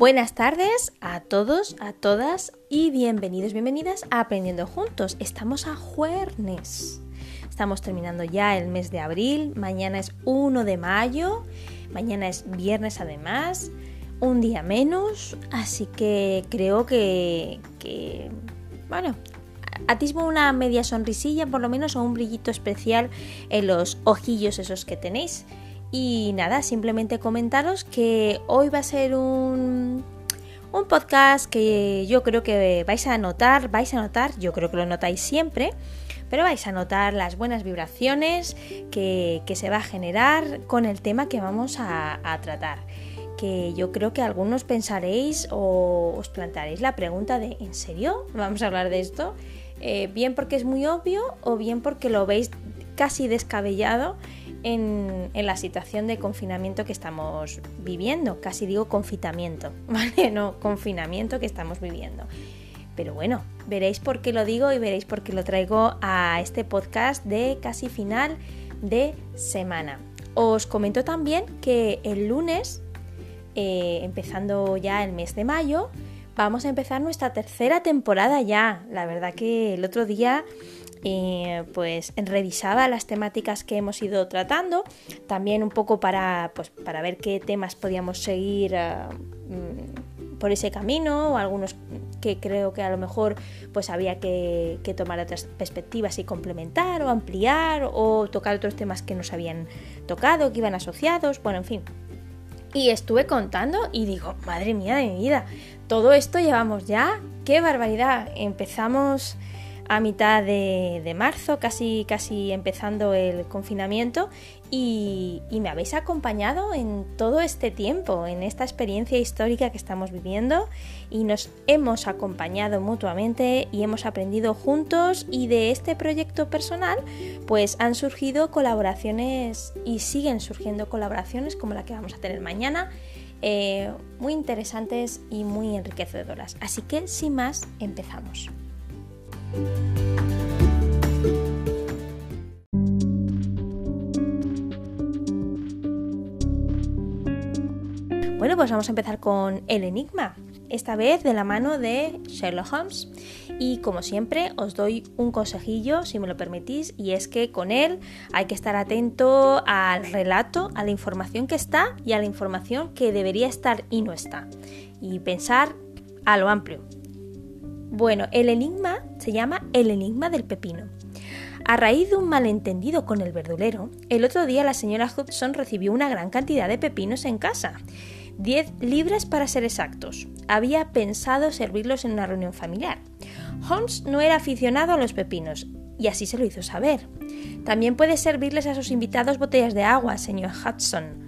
Buenas tardes a todos, a todas y bienvenidos, bienvenidas a Aprendiendo Juntos. Estamos a jueves. Estamos terminando ya el mes de abril, mañana es 1 de mayo, mañana es viernes además, un día menos, así que creo que, que bueno, atisbo una media sonrisilla por lo menos o un brillito especial en los ojillos esos que tenéis. Y nada, simplemente comentaros que hoy va a ser un, un podcast que yo creo que vais a notar, vais a notar, yo creo que lo notáis siempre, pero vais a notar las buenas vibraciones que, se va a generar con el tema que vamos a, tratar. Que yo creo que algunos pensaréis o os plantearéis la pregunta de ¿en serio? ¿Vamos a hablar de esto? Eh, bien porque es muy obvio o bien porque lo veis casi descabellado en, la situación de confinamiento que estamos viviendo. Casi digo confitamiento, ¿vale? No, confinamiento que estamos viviendo. Pero bueno, veréis por qué lo digo y veréis por qué lo traigo a este podcast de casi final de semana. Os comento también que el lunes, eh, empezando ya el mes de mayo, vamos a empezar nuestra tercera temporada ya. La verdad que el otro día eh, pues revisaba las temáticas que hemos ido tratando, también un poco para, pues, para ver qué temas podíamos seguir ah, mm, por ese camino, o algunos que creo que a lo mejor pues había que, que, tomar otras perspectivas y complementar o ampliar o tocar otros temas que nos habían tocado, que iban asociados, bueno, en fin. Y estuve contando y digo, madre mía de mi vida, todo esto llevamos ya, qué barbaridad, empezamos a mitad de, marzo, casi, casi empezando el confinamiento, y, me habéis acompañado en todo este tiempo, en esta experiencia histórica que estamos viviendo, y nos hemos acompañado mutuamente y hemos aprendido juntos, y de este proyecto personal, pues han surgido colaboraciones y siguen surgiendo colaboraciones como la que vamos a tener mañana. Eh, muy interesantes y muy enriquecedoras. Así que sin más, empezamos. Bueno, pues vamos a empezar con el enigma, esta vez de la mano de Sherlock Holmes. Y como siempre, os doy un consejillo, si me lo permitís, y es que con él hay que estar atento al relato, a la información que está y a la información que debería estar y no está. Y pensar a lo amplio, bueno, el enigma se llama el enigma del pepino. A raíz de un malentendido con el verdulero, el otro día la señora Hudson recibió una gran cantidad de pepinos en casa. 10 libras para ser exactos. Había pensado servirlos en una reunión familiar. Holmes no era aficionado a los pepinos, y así se lo hizo saber. También puede servirles a sus invitados botellas de agua, señor Hudson.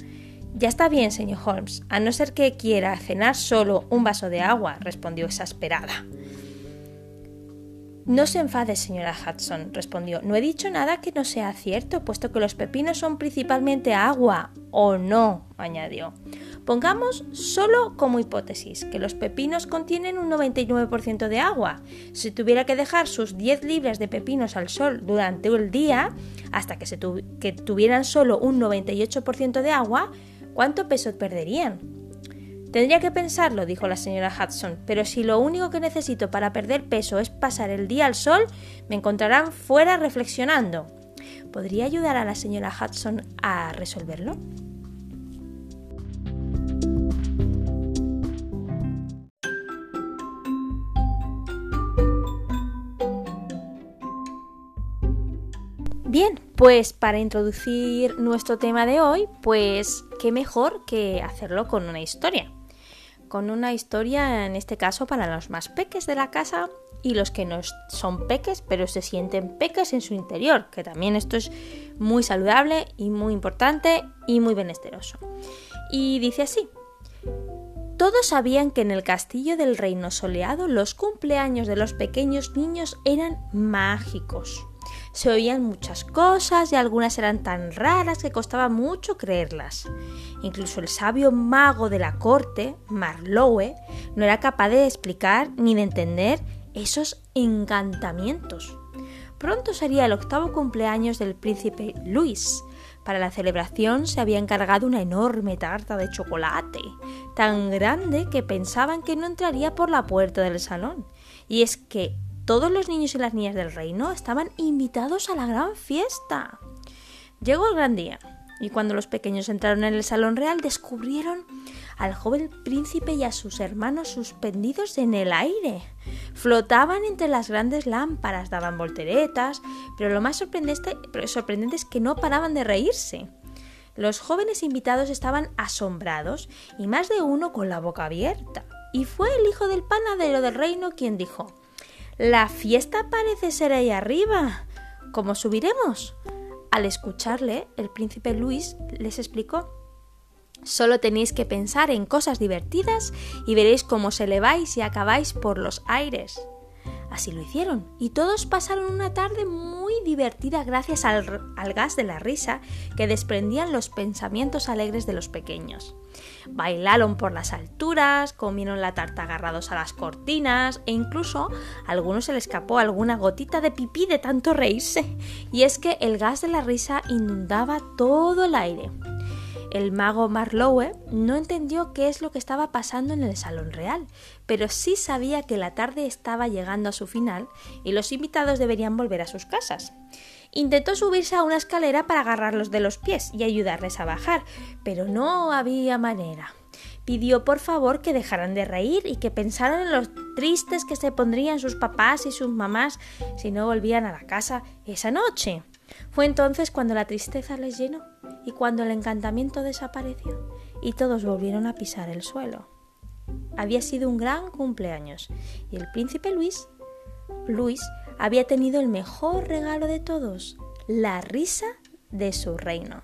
Ya está bien, señor Holmes, a no ser que quiera cenar solo un vaso de agua, respondió exasperada. No se enfade, señora Hudson, respondió. No he dicho nada que no sea cierto, puesto que los pepinos son principalmente agua, o no, añadió. Pongamos solo como hipótesis que los pepinos contienen un 99% de agua. Si tuviera que dejar sus 10 libras de pepinos al sol durante el día, hasta que, que tuvieran solo un 98% de agua, ¿cuánto peso perderían? Tendría que pensarlo, dijo la señora Hudson, pero si lo único que necesito para perder peso es pasar el día al sol, me encontrarán fuera reflexionando. ¿Podría ayudar a la señora Hudson a resolverlo? Bien, pues para introducir nuestro tema de hoy, pues qué mejor que hacerlo con una historia con una historia, en este caso, para los más peques de la casa y los que no son peques, pero se sienten peques en su interior, que también esto es muy saludable y muy importante y muy benesteroso. Y dice así. Todos sabían que en el castillo del reino soleado los cumpleaños de los pequeños niños eran mágicos. Se oían muchas cosas y algunas eran tan raras que costaba mucho creerlas. Incluso el sabio mago de la corte, Marlowe, no era capaz de explicar ni de entender esos encantamientos. Pronto sería el octavo cumpleaños del príncipe Luis, Para la celebración se había encargado una enorme tarta de chocolate, tan grande que pensaban que no entraría por la puerta del salón. Y es que todos los niños y las niñas del reino estaban invitados a la gran fiesta. Llegó el gran día, y cuando los pequeños entraron en el salón real descubrieron al joven príncipe y a sus hermanos suspendidos en el aire. Flotaban entre las grandes lámparas, daban volteretas, pero lo más sorprendente, es que no paraban de reírse. Los jóvenes invitados estaban asombrados y más de uno con la boca abierta. Y fue el hijo del panadero del reino quien dijo La fiesta parece ser ahí arriba. ¿Cómo subiremos? Al escucharle, el príncipe Luis les explicó Solo tenéis que pensar en cosas divertidas y veréis cómo se eleváis y acabáis por los aires. Así lo hicieron, y todos pasaron una tarde muy divertida gracias al, gas de la risa que desprendían los pensamientos alegres de los pequeños. Bailaron por las alturas, comieron la tarta agarrados a las cortinas e incluso a algunos se le escapó alguna gotita de pipí de tanto reírse. Y es que el gas de la risa inundaba todo el aire el mago Marlowe no entendió qué es lo que estaba pasando en el salón real, pero sí sabía que la tarde estaba llegando a su final y los invitados deberían volver a sus casas. Intentó subirse a una escalera para agarrarlos de los pies y ayudarles a bajar, pero no había manera. Pidió por favor que dejaran de reír y que pensaran en los tristes que se pondrían sus papás y sus mamás si no volvían a la casa esa noche. Fue entonces cuando la tristeza les llenó y cuando el encantamiento desapareció y todos volvieron a pisar el suelo. Había sido un gran cumpleaños y el príncipe Luis, Luis, había tenido el mejor regalo de todos, la risa de su reino.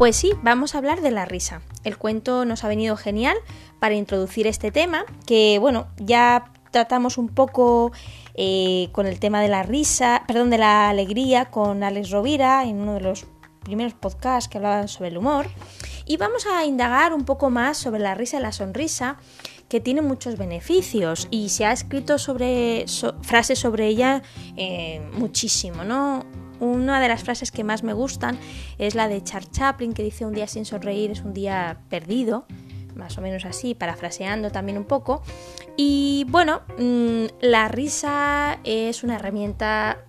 Pues sí, vamos a hablar de la risa. El cuento nos ha venido genial para introducir este tema, que bueno, ya tratamos un poco eh, con el tema de la risa, perdón, de la alegría con Alex Rovira en uno de los primeros podcasts que hablaban sobre el humor. Y vamos a indagar un poco más sobre la risa y la sonrisa, que tiene muchos beneficios y se ha escrito sobre frases sobre ella eh, muchísimo, ¿no? Una de las frases que más me gustan es la de Charles Chaplin, que dice un día sin sonreír es un día perdido, más o menos así, parafraseando también un poco. Y bueno, mm, la risa es una herramienta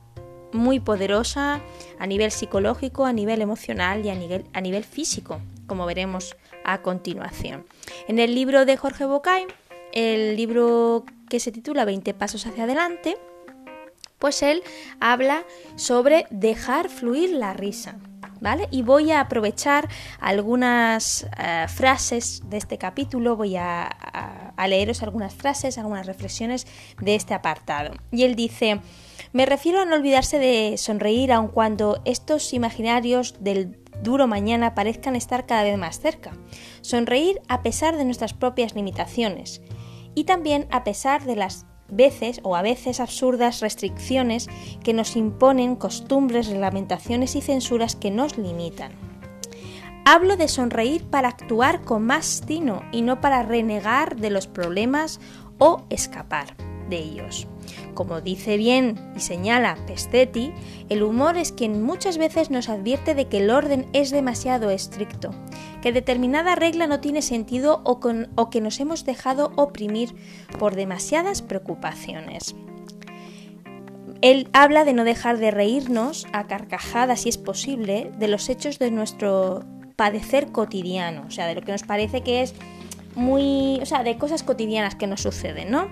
muy poderosa a nivel psicológico, a nivel emocional y a nivel, a nivel físico, como veremos a continuación. En el libro de Jorge Bocay, el libro que se titula 20 pasos hacia adelante, pues él habla sobre dejar fluir la risa. ¿Vale? Y voy a aprovechar algunas eh, frases de este capítulo, voy a, a, leeros algunas frases, algunas reflexiones de este apartado. Y él dice, me refiero a no olvidarse de sonreír aun cuando estos imaginarios del duro mañana parezcan estar cada vez más cerca. Sonreír a pesar de nuestras propias limitaciones y también a pesar de las veces o a veces absurdas restricciones que nos imponen costumbres, reglamentaciones y censuras que nos limitan. Hablo de sonreír para actuar con más tino y no para renegar de los problemas o escapar de ellos. Como dice bien y señala Pestetti, el humor es quien muchas veces nos advierte de que el orden es demasiado estricto, que determinada regla no tiene sentido o, que nos hemos dejado oprimir por demasiadas preocupaciones. Él habla de no dejar de reírnos a carcajadas, si es posible, de los hechos de nuestro padecer cotidiano, o sea, de lo que nos parece que es muy, o sea, de cosas cotidianas que nos suceden, ¿no?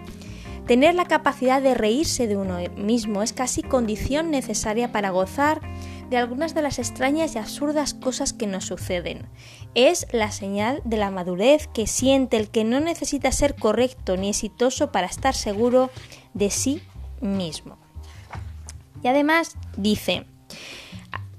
Tener la capacidad de reírse de uno mismo es casi condición necesaria para gozar de algunas de las extrañas y absurdas cosas que nos suceden. Es la señal de la madurez que siente el que no necesita ser correcto ni exitoso para estar seguro de sí mismo. Y además dice,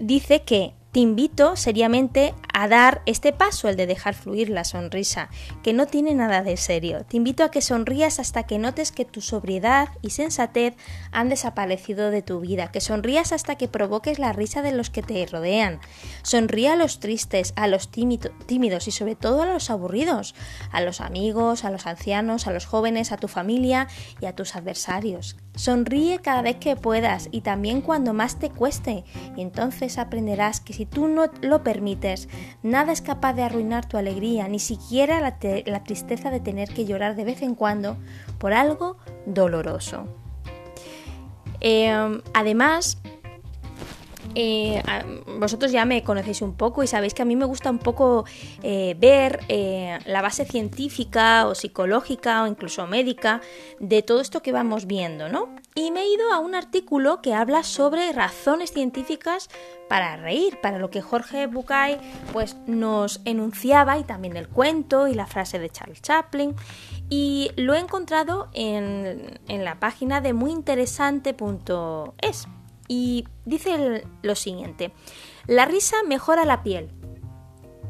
dice que te invito seriamente a dar este paso, el de dejar fluir la sonrisa, que no tiene nada de serio. Te invito a que sonrías hasta que notes que tu sobriedad y sensatez han desaparecido de tu vida, que sonrías hasta que provoques la risa de los que te rodean. Sonríe a los tristes, a los tímidos y sobre todo a los aburridos, a los amigos, a los ancianos, a los jóvenes, a tu familia y a tus adversarios. Sonríe cada vez que puedas y también cuando más te cueste, y entonces aprenderás que si tú no lo permites, nada es capaz de arruinar tu alegría, ni siquiera la, tristeza de tener que llorar de vez en cuando por algo doloroso. Em, además, eh, vosotros ya me conocéis un poco y sabéis que a mí me gusta un poco eh, ver eh, la base científica o psicológica o incluso médica de todo esto que vamos viendo, ¿no? Y me he ido a un artículo que habla sobre razones científicas para reír, para lo que Jorge Bucay pues, nos enunciaba y también el cuento y la frase de Charles Chaplin. Y lo he encontrado en, en la página de muyinteresante.es y dice lo siguiente, la risa mejora la piel.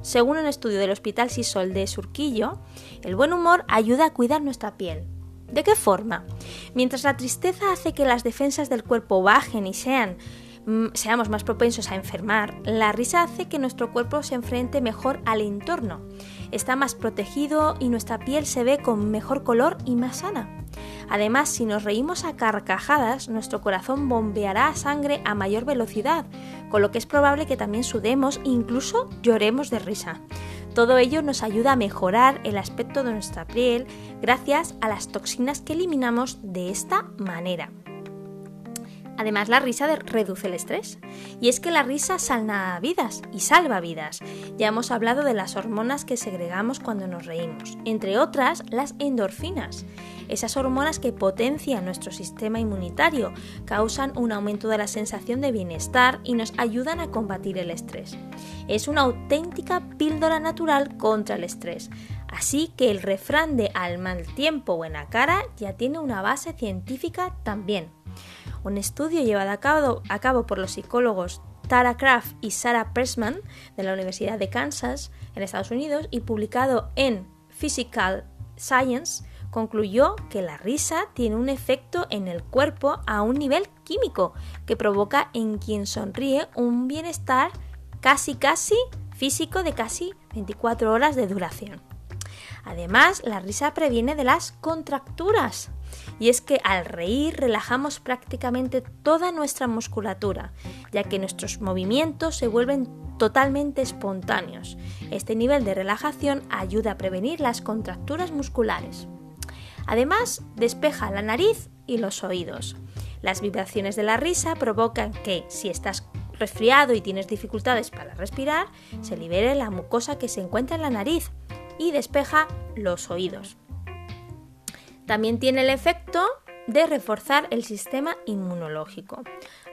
Según un estudio del Hospital Sisol de Surquillo, el buen humor ayuda a cuidar nuestra piel. ¿De qué forma? Mientras la tristeza hace que las defensas del cuerpo bajen y sean mm, seamos más propensos a enfermar, la risa hace que nuestro cuerpo se enfrente mejor al entorno. Está más protegido y nuestra piel se ve con mejor color y más sana. Además, si nos reímos a carcajadas, nuestro corazón bombeará sangre a mayor velocidad, con lo que es probable que también sudemos e incluso lloremos de risa. Todo ello nos ayuda a mejorar el aspecto de nuestra piel gracias a las toxinas que eliminamos de esta manera. Además, la risa reduce el estrés. Y es que la risa salva vidas y salva vidas. Ya hemos hablado de las hormonas que segregamos cuando nos reímos, entre otras las endorfinas esas hormonas que potencian nuestro sistema inmunitario, causan un aumento de la sensación de bienestar y nos ayudan a combatir el estrés. Es una auténtica píldora natural contra el estrés. Así que el refrán de al mal tiempo buena cara ya tiene una base científica también. Un estudio llevado a cabo, por los psicólogos Tara Kraft y Sarah Pressman de la Universidad de Kansas en Estados Unidos y publicado en Physical Science concluyó que la risa tiene un efecto en el cuerpo a un nivel químico que provoca en quien sonríe un bienestar casi casi físico de casi 24 horas de duración. Además, la risa previene de las contracturas. Y es que al reír relajamos prácticamente toda nuestra musculatura, ya que nuestros movimientos se vuelven totalmente espontáneos. Este nivel de relajación ayuda a prevenir las contracturas musculares. Además, despeja la nariz y los oídos. Las vibraciones de la risa provocan que, si estás resfriado y tienes dificultades para respirar, se libere la mucosa que se encuentra en la nariz y despeja los oídos. También tiene el efecto de reforzar el sistema inmunológico.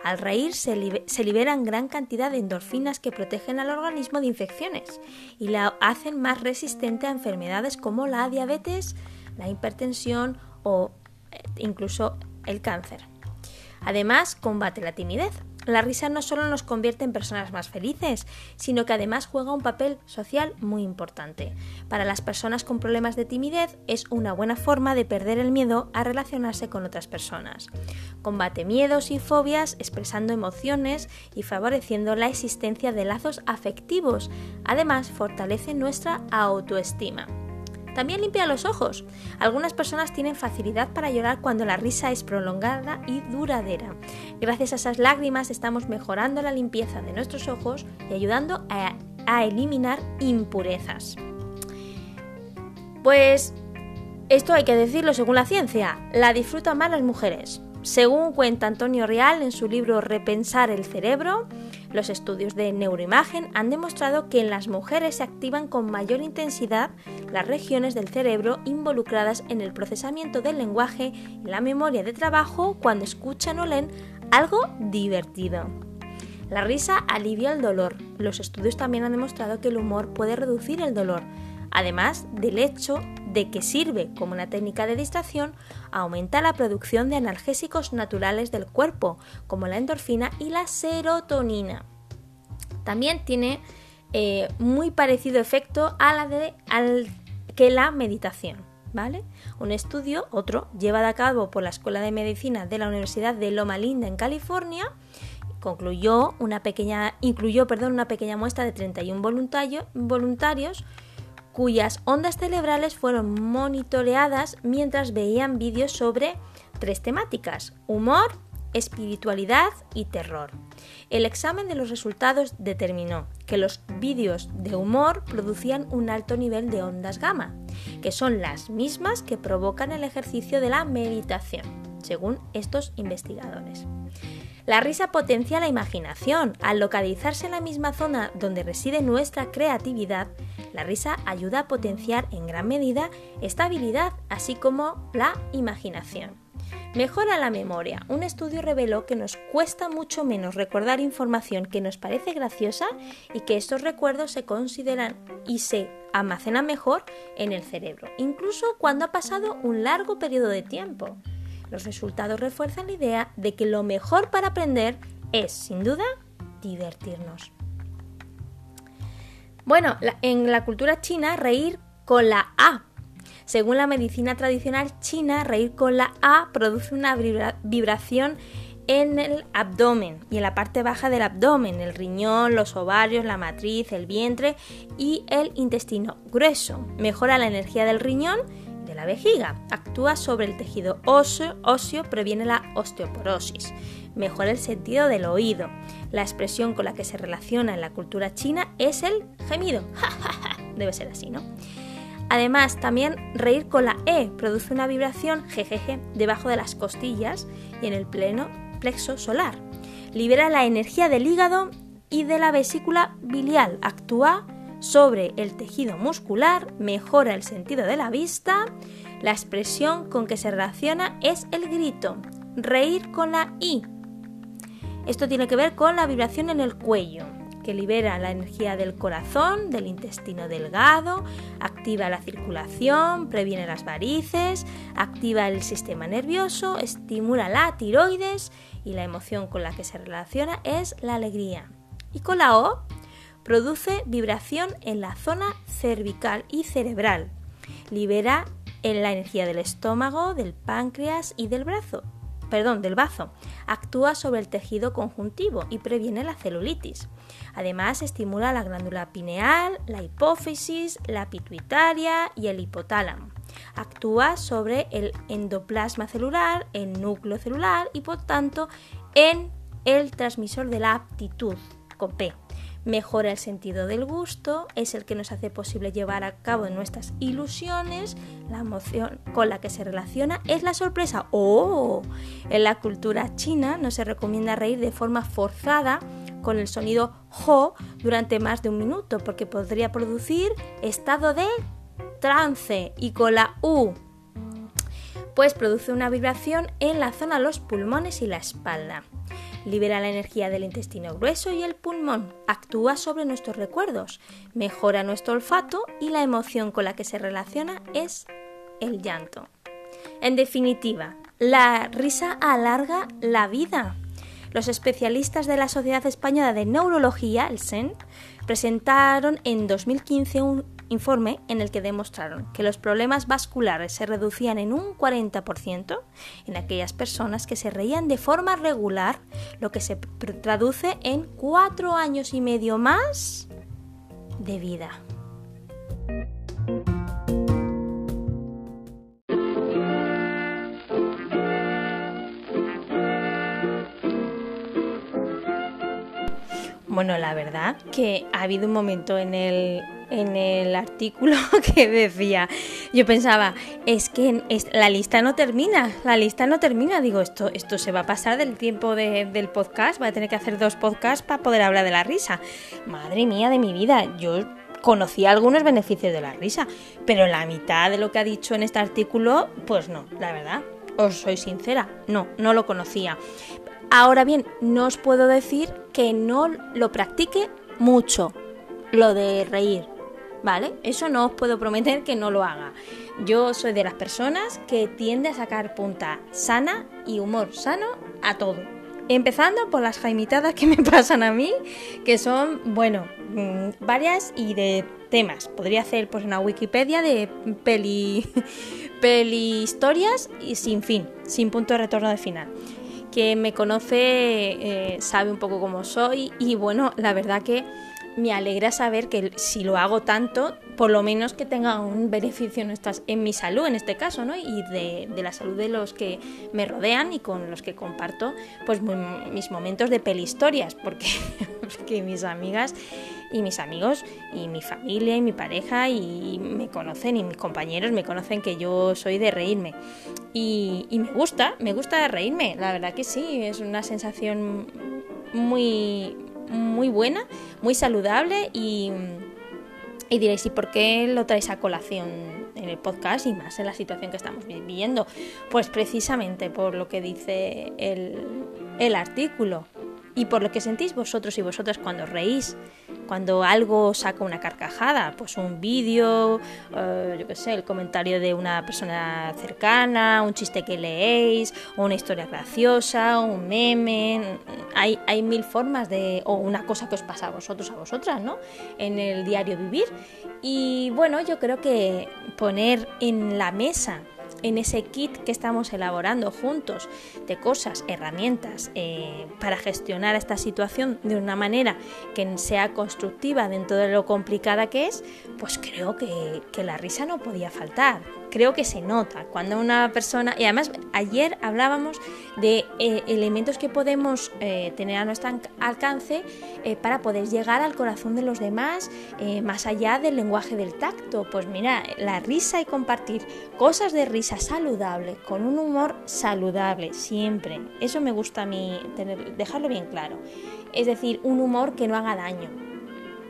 Al reír se, se, liberan gran cantidad de endorfinas que protegen al organismo de infecciones y la hacen más resistente a enfermedades como la diabetes, la hipertensión o eh, incluso el cáncer. Además, combate la timidez. La risa no solo nos convierte en personas más felices, sino que además juega un papel social muy importante. Para las personas con problemas de timidez es una buena forma de perder el miedo a relacionarse con otras personas. Combate miedos y fobias expresando emociones y favoreciendo la existencia de lazos afectivos. Además, fortalece nuestra autoestima. También limpia los ojos. Algunas personas tienen facilidad para llorar cuando la risa es prolongada y duradera. Gracias a esas lágrimas estamos mejorando la limpieza de nuestros ojos y ayudando a, eliminar impurezas. Pues esto hay que decirlo según la ciencia, la disfrutan más las mujeres. Según cuenta Antonio Real en su libro Repensar el cerebro, los estudios de neuroimagen han demostrado que en las mujeres se activan con mayor intensidad las regiones del cerebro involucradas en el procesamiento del lenguaje y la memoria de trabajo cuando escuchan o leen algo divertido. La risa alivia el dolor. Los estudios también han demostrado que el humor puede reducir el dolor, además del hecho de que sirve como una técnica de distracción, aumenta la producción de analgésicos naturales del cuerpo, como la endorfina y la serotonina. También tiene eh, muy parecido efecto a la de que la meditación. ¿Vale? Un estudio, otro, llevado a cabo por la Escuela de Medicina de la Universidad de Loma Linda en California, concluyó una pequeña, incluyó perdón, una pequeña muestra de 31 voluntarios cuyas ondas cerebrales fueron monitoreadas mientras veían vídeos sobre tres temáticas, humor, espiritualidad y terror. El examen de los resultados determinó que los vídeos de humor producían un alto nivel de ondas gamma, que son las mismas que provocan el ejercicio de la meditación, según estos investigadores. La risa potencia la imaginación. Al localizarse en la misma zona donde reside nuestra creatividad, la risa ayuda a potenciar en gran medida esta habilidad, así como la imaginación. Mejora la memoria. Un estudio reveló que nos cuesta mucho menos recordar información que nos parece graciosa y que estos recuerdos se consideran y se almacenan mejor en el cerebro, incluso cuando ha pasado un largo periodo de tiempo. Los resultados refuerzan la idea de que lo mejor para aprender es, sin duda, divertirnos. Bueno, en la cultura china, reír con la A. Según la medicina tradicional china, reír con la A produce una vibración en el abdomen y en la parte baja del abdomen, el riñón, los ovarios, la matriz, el vientre y el intestino grueso. Mejora la energía del riñón la vejiga. Actúa sobre el tejido óseo, óseo, previene la osteoporosis. Mejora el sentido del oído. La expresión con la que se relaciona en la cultura china es el gemido. Debe ser así, ¿no? Además, también reír con la E produce una vibración jejeje debajo de las costillas y en el pleno plexo solar. Libera la energía del hígado y de la vesícula biliar. Actúa sobre el tejido muscular, mejora el sentido de la vista. La expresión con que se relaciona es el grito, reír con la I. Esto tiene que ver con la vibración en el cuello, que libera la energía del corazón, del intestino delgado, activa la circulación, previene las varices, activa el sistema nervioso, estimula la tiroides y la emoción con la que se relaciona es la alegría. Y con la O Produce vibración en la zona cervical y cerebral. Libera la energía del estómago, del páncreas y del brazo. Perdón, del bazo. Actúa sobre el tejido conjuntivo y previene la celulitis. Además, estimula la glándula pineal, la hipófisis, la pituitaria y el hipotálamo. Actúa sobre el endoplasma celular, el núcleo celular y por tanto en el transmisor de la aptitud, con P mejora el sentido del gusto, es el que nos hace posible llevar a cabo nuestras ilusiones, la emoción con la que se relaciona es la sorpresa. ¡Oh! En la cultura china no se recomienda reír de forma forzada con el sonido ho durante más de un minuto porque podría producir estado de trance y con la u pues produce una vibración en la zona de los pulmones y la espalda libera la energía del intestino grueso y el pulmón, actúa sobre nuestros recuerdos, mejora nuestro olfato y la emoción con la que se relaciona es el llanto. En definitiva, la risa alarga la vida. Los especialistas de la Sociedad Española de Neurología, el SEN, presentaron en 2015 un informe en el que demostraron que los problemas vasculares se reducían en un 40% en aquellas personas que se reían de forma regular, lo que se traduce en cuatro años y medio más de vida. Bueno, la verdad que ha habido un momento en el, en el artículo que decía, yo pensaba, es que la lista no termina, la lista no termina, digo, esto, esto se va a pasar del tiempo del podcast, voy a tener que hacer dos podcasts para poder hablar de la risa. Madre mía de mi vida, yo conocía algunos beneficios de la risa, pero la mitad de lo que ha dicho en este artículo, pues no, la verdad, os soy sincera, no, no lo conocía. Ahora bien, no os puedo decir que no lo practique mucho, lo de reír, ¿vale? Eso no os puedo prometer que no lo haga. Yo soy de las personas que tiende a sacar punta sana y humor sano a todo. Empezando por las jaimitadas que me pasan a mí, que son, bueno, mm, varias y de temas. Podría hacer pues una Wikipedia de peli, peli historias y sin fin, sin punto de retorno de final. Que me conoce eh, sabe un poco cómo soy y bueno, la verdad que me alegra saber que si lo hago tanto, por lo menos que tenga un beneficio en, estas, en mi salud, en este caso, ¿no? Y de, la salud de los que me rodean y con los que comparto pues mis momentos de pelihistorias, porque, porque mis amigas y mis amigos y mi familia y mi pareja y me conocen y mis compañeros me conocen que yo soy de reírme. Y, y me gusta, me gusta reírme, la verdad que sí, es una sensación muy muy buena, muy saludable y, y diréis, ¿y por qué lo traes a colación en el podcast y más en la situación que estamos viviendo? Pues precisamente por lo que dice el, el artículo y por lo que sentís vosotros y vosotras cuando reís, cuando algo saca una carcajada, pues un vídeo, eh, yo qué sé, el comentario de una persona cercana, un chiste que leéis, o una historia graciosa, un meme, hay, hay mil formas de, o una cosa que os pasa a vosotros, a vosotras, ¿no? En el diario vivir. Y bueno, yo creo que poner en la mesa en ese kit que estamos elaborando juntos de cosas, herramientas eh, para gestionar esta situación de una manera que sea constructiva dentro de lo complicada que es, pues creo que, que la risa no podía faltar creo que se nota cuando una persona, y además ayer hablábamos de eh, elementos que podemos eh, tener a nuestro alcance eh, para poder llegar al corazón de los demás, más allá del lenguaje del tacto. Pues mira, la risa y compartir cosas de risa saludable, con un humor saludable, siempre. Eso me gusta a mí tener, dejarlo bien claro. Es decir, un humor que no haga daño,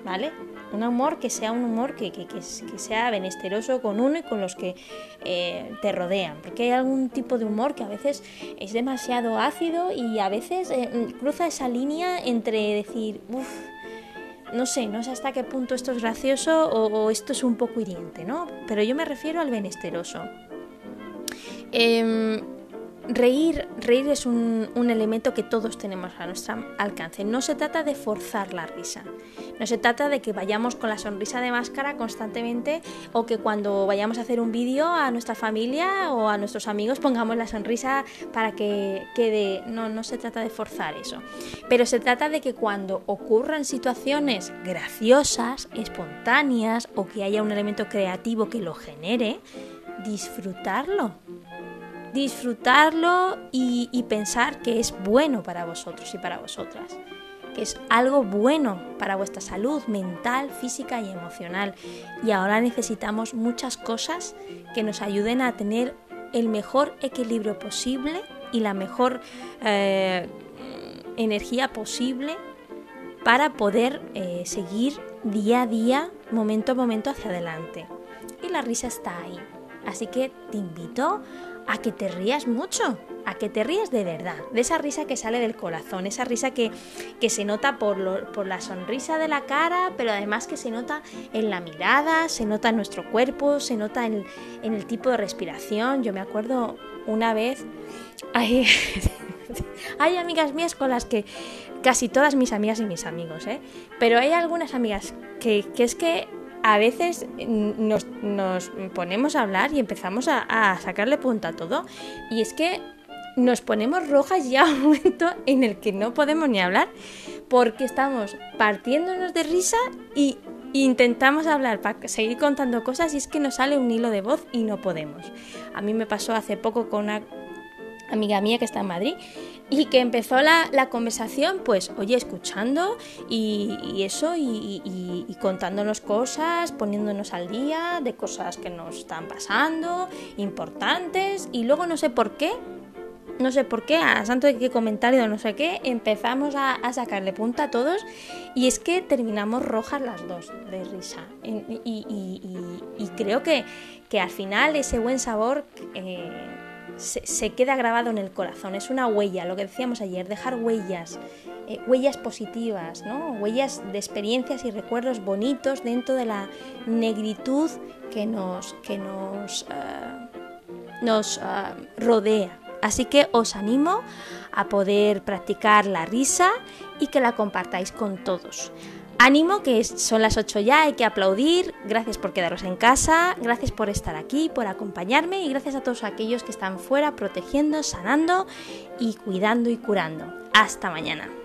¿vale? Un humor que sea un humor que, que, que, sea benesteroso con uno y con los que eh, te rodean, porque hay algún tipo de humor que a veces es demasiado ácido y a veces eh, cruza esa línea entre decir, uff, no sé, no sé hasta qué punto esto es gracioso o, esto es un poco hiriente, ¿no? Pero yo me refiero al benesteroso. Em, Reír, reír es un, elemento que todos tenemos a nuestro alcance. No se trata de forzar la risa. No se trata de que vayamos con la sonrisa de máscara constantemente o que cuando vayamos a hacer un vídeo a nuestra familia o a nuestros amigos pongamos la sonrisa para que quede. No, no se trata de forzar eso. Pero se trata de que cuando ocurran situaciones graciosas, espontáneas o que haya un elemento creativo que lo genere, disfrutarlo disfrutarlo y, pensar que es bueno para vosotros y para vosotras que es algo bueno para vuestra salud mental, física y emocional. Y ahora necesitamos muchas cosas que nos ayuden a tener el mejor equilibrio posible y la mejor eh, energía posible para poder eh, seguir día a día, momento a momento hacia adelante. Y la risa está ahí. Así que te invito a que te rías mucho, a que te rías de verdad, de esa risa que sale del corazón, esa risa que, que se nota por, por, la sonrisa de la cara, pero además que se nota en la mirada, se nota en nuestro cuerpo, se nota en, en el tipo de respiración. Yo me acuerdo una vez, hay, hay amigas mías con las que, casi todas mis amigas y mis amigos, ¿eh? pero hay algunas amigas que, que es que a veces nos, ponemos a hablar y empezamos a, sacarle punta a todo. Y es que nos ponemos rojas ya un momento en el que no podemos ni hablar porque estamos partiéndonos de risa y intentamos hablar para seguir contando cosas y es que nos sale un hilo de voz y no podemos. A mí me pasó hace poco con una amiga mía que está en Madrid y que empezó la, conversación, pues, oye, escuchando y, eso, y, contándonos cosas, poniéndonos al día de cosas que nos están pasando, importantes, y luego no sé por qué, no sé por qué, a santo de qué comentario, no sé qué, empezamos a, sacarle punta a todos, y es que terminamos rojas las dos de risa. Y, creo que, que, al final ese buen sabor... Eh, se, queda grabado en el corazón, es una huella, lo que decíamos ayer, dejar huellas, eh, huellas positivas, ¿no? huellas de experiencias y recuerdos bonitos dentro de la negritud que nos, que nos, eh, nos eh, rodea Así que os animo a poder practicar la risa y que la compartáis con todos. Ánimo, que son las 8 ya, hay que aplaudir. Gracias por quedaros en casa, gracias por estar aquí, por acompañarme y gracias a todos aquellos que están fuera protegiendo, sanando y cuidando y curando. Hasta mañana.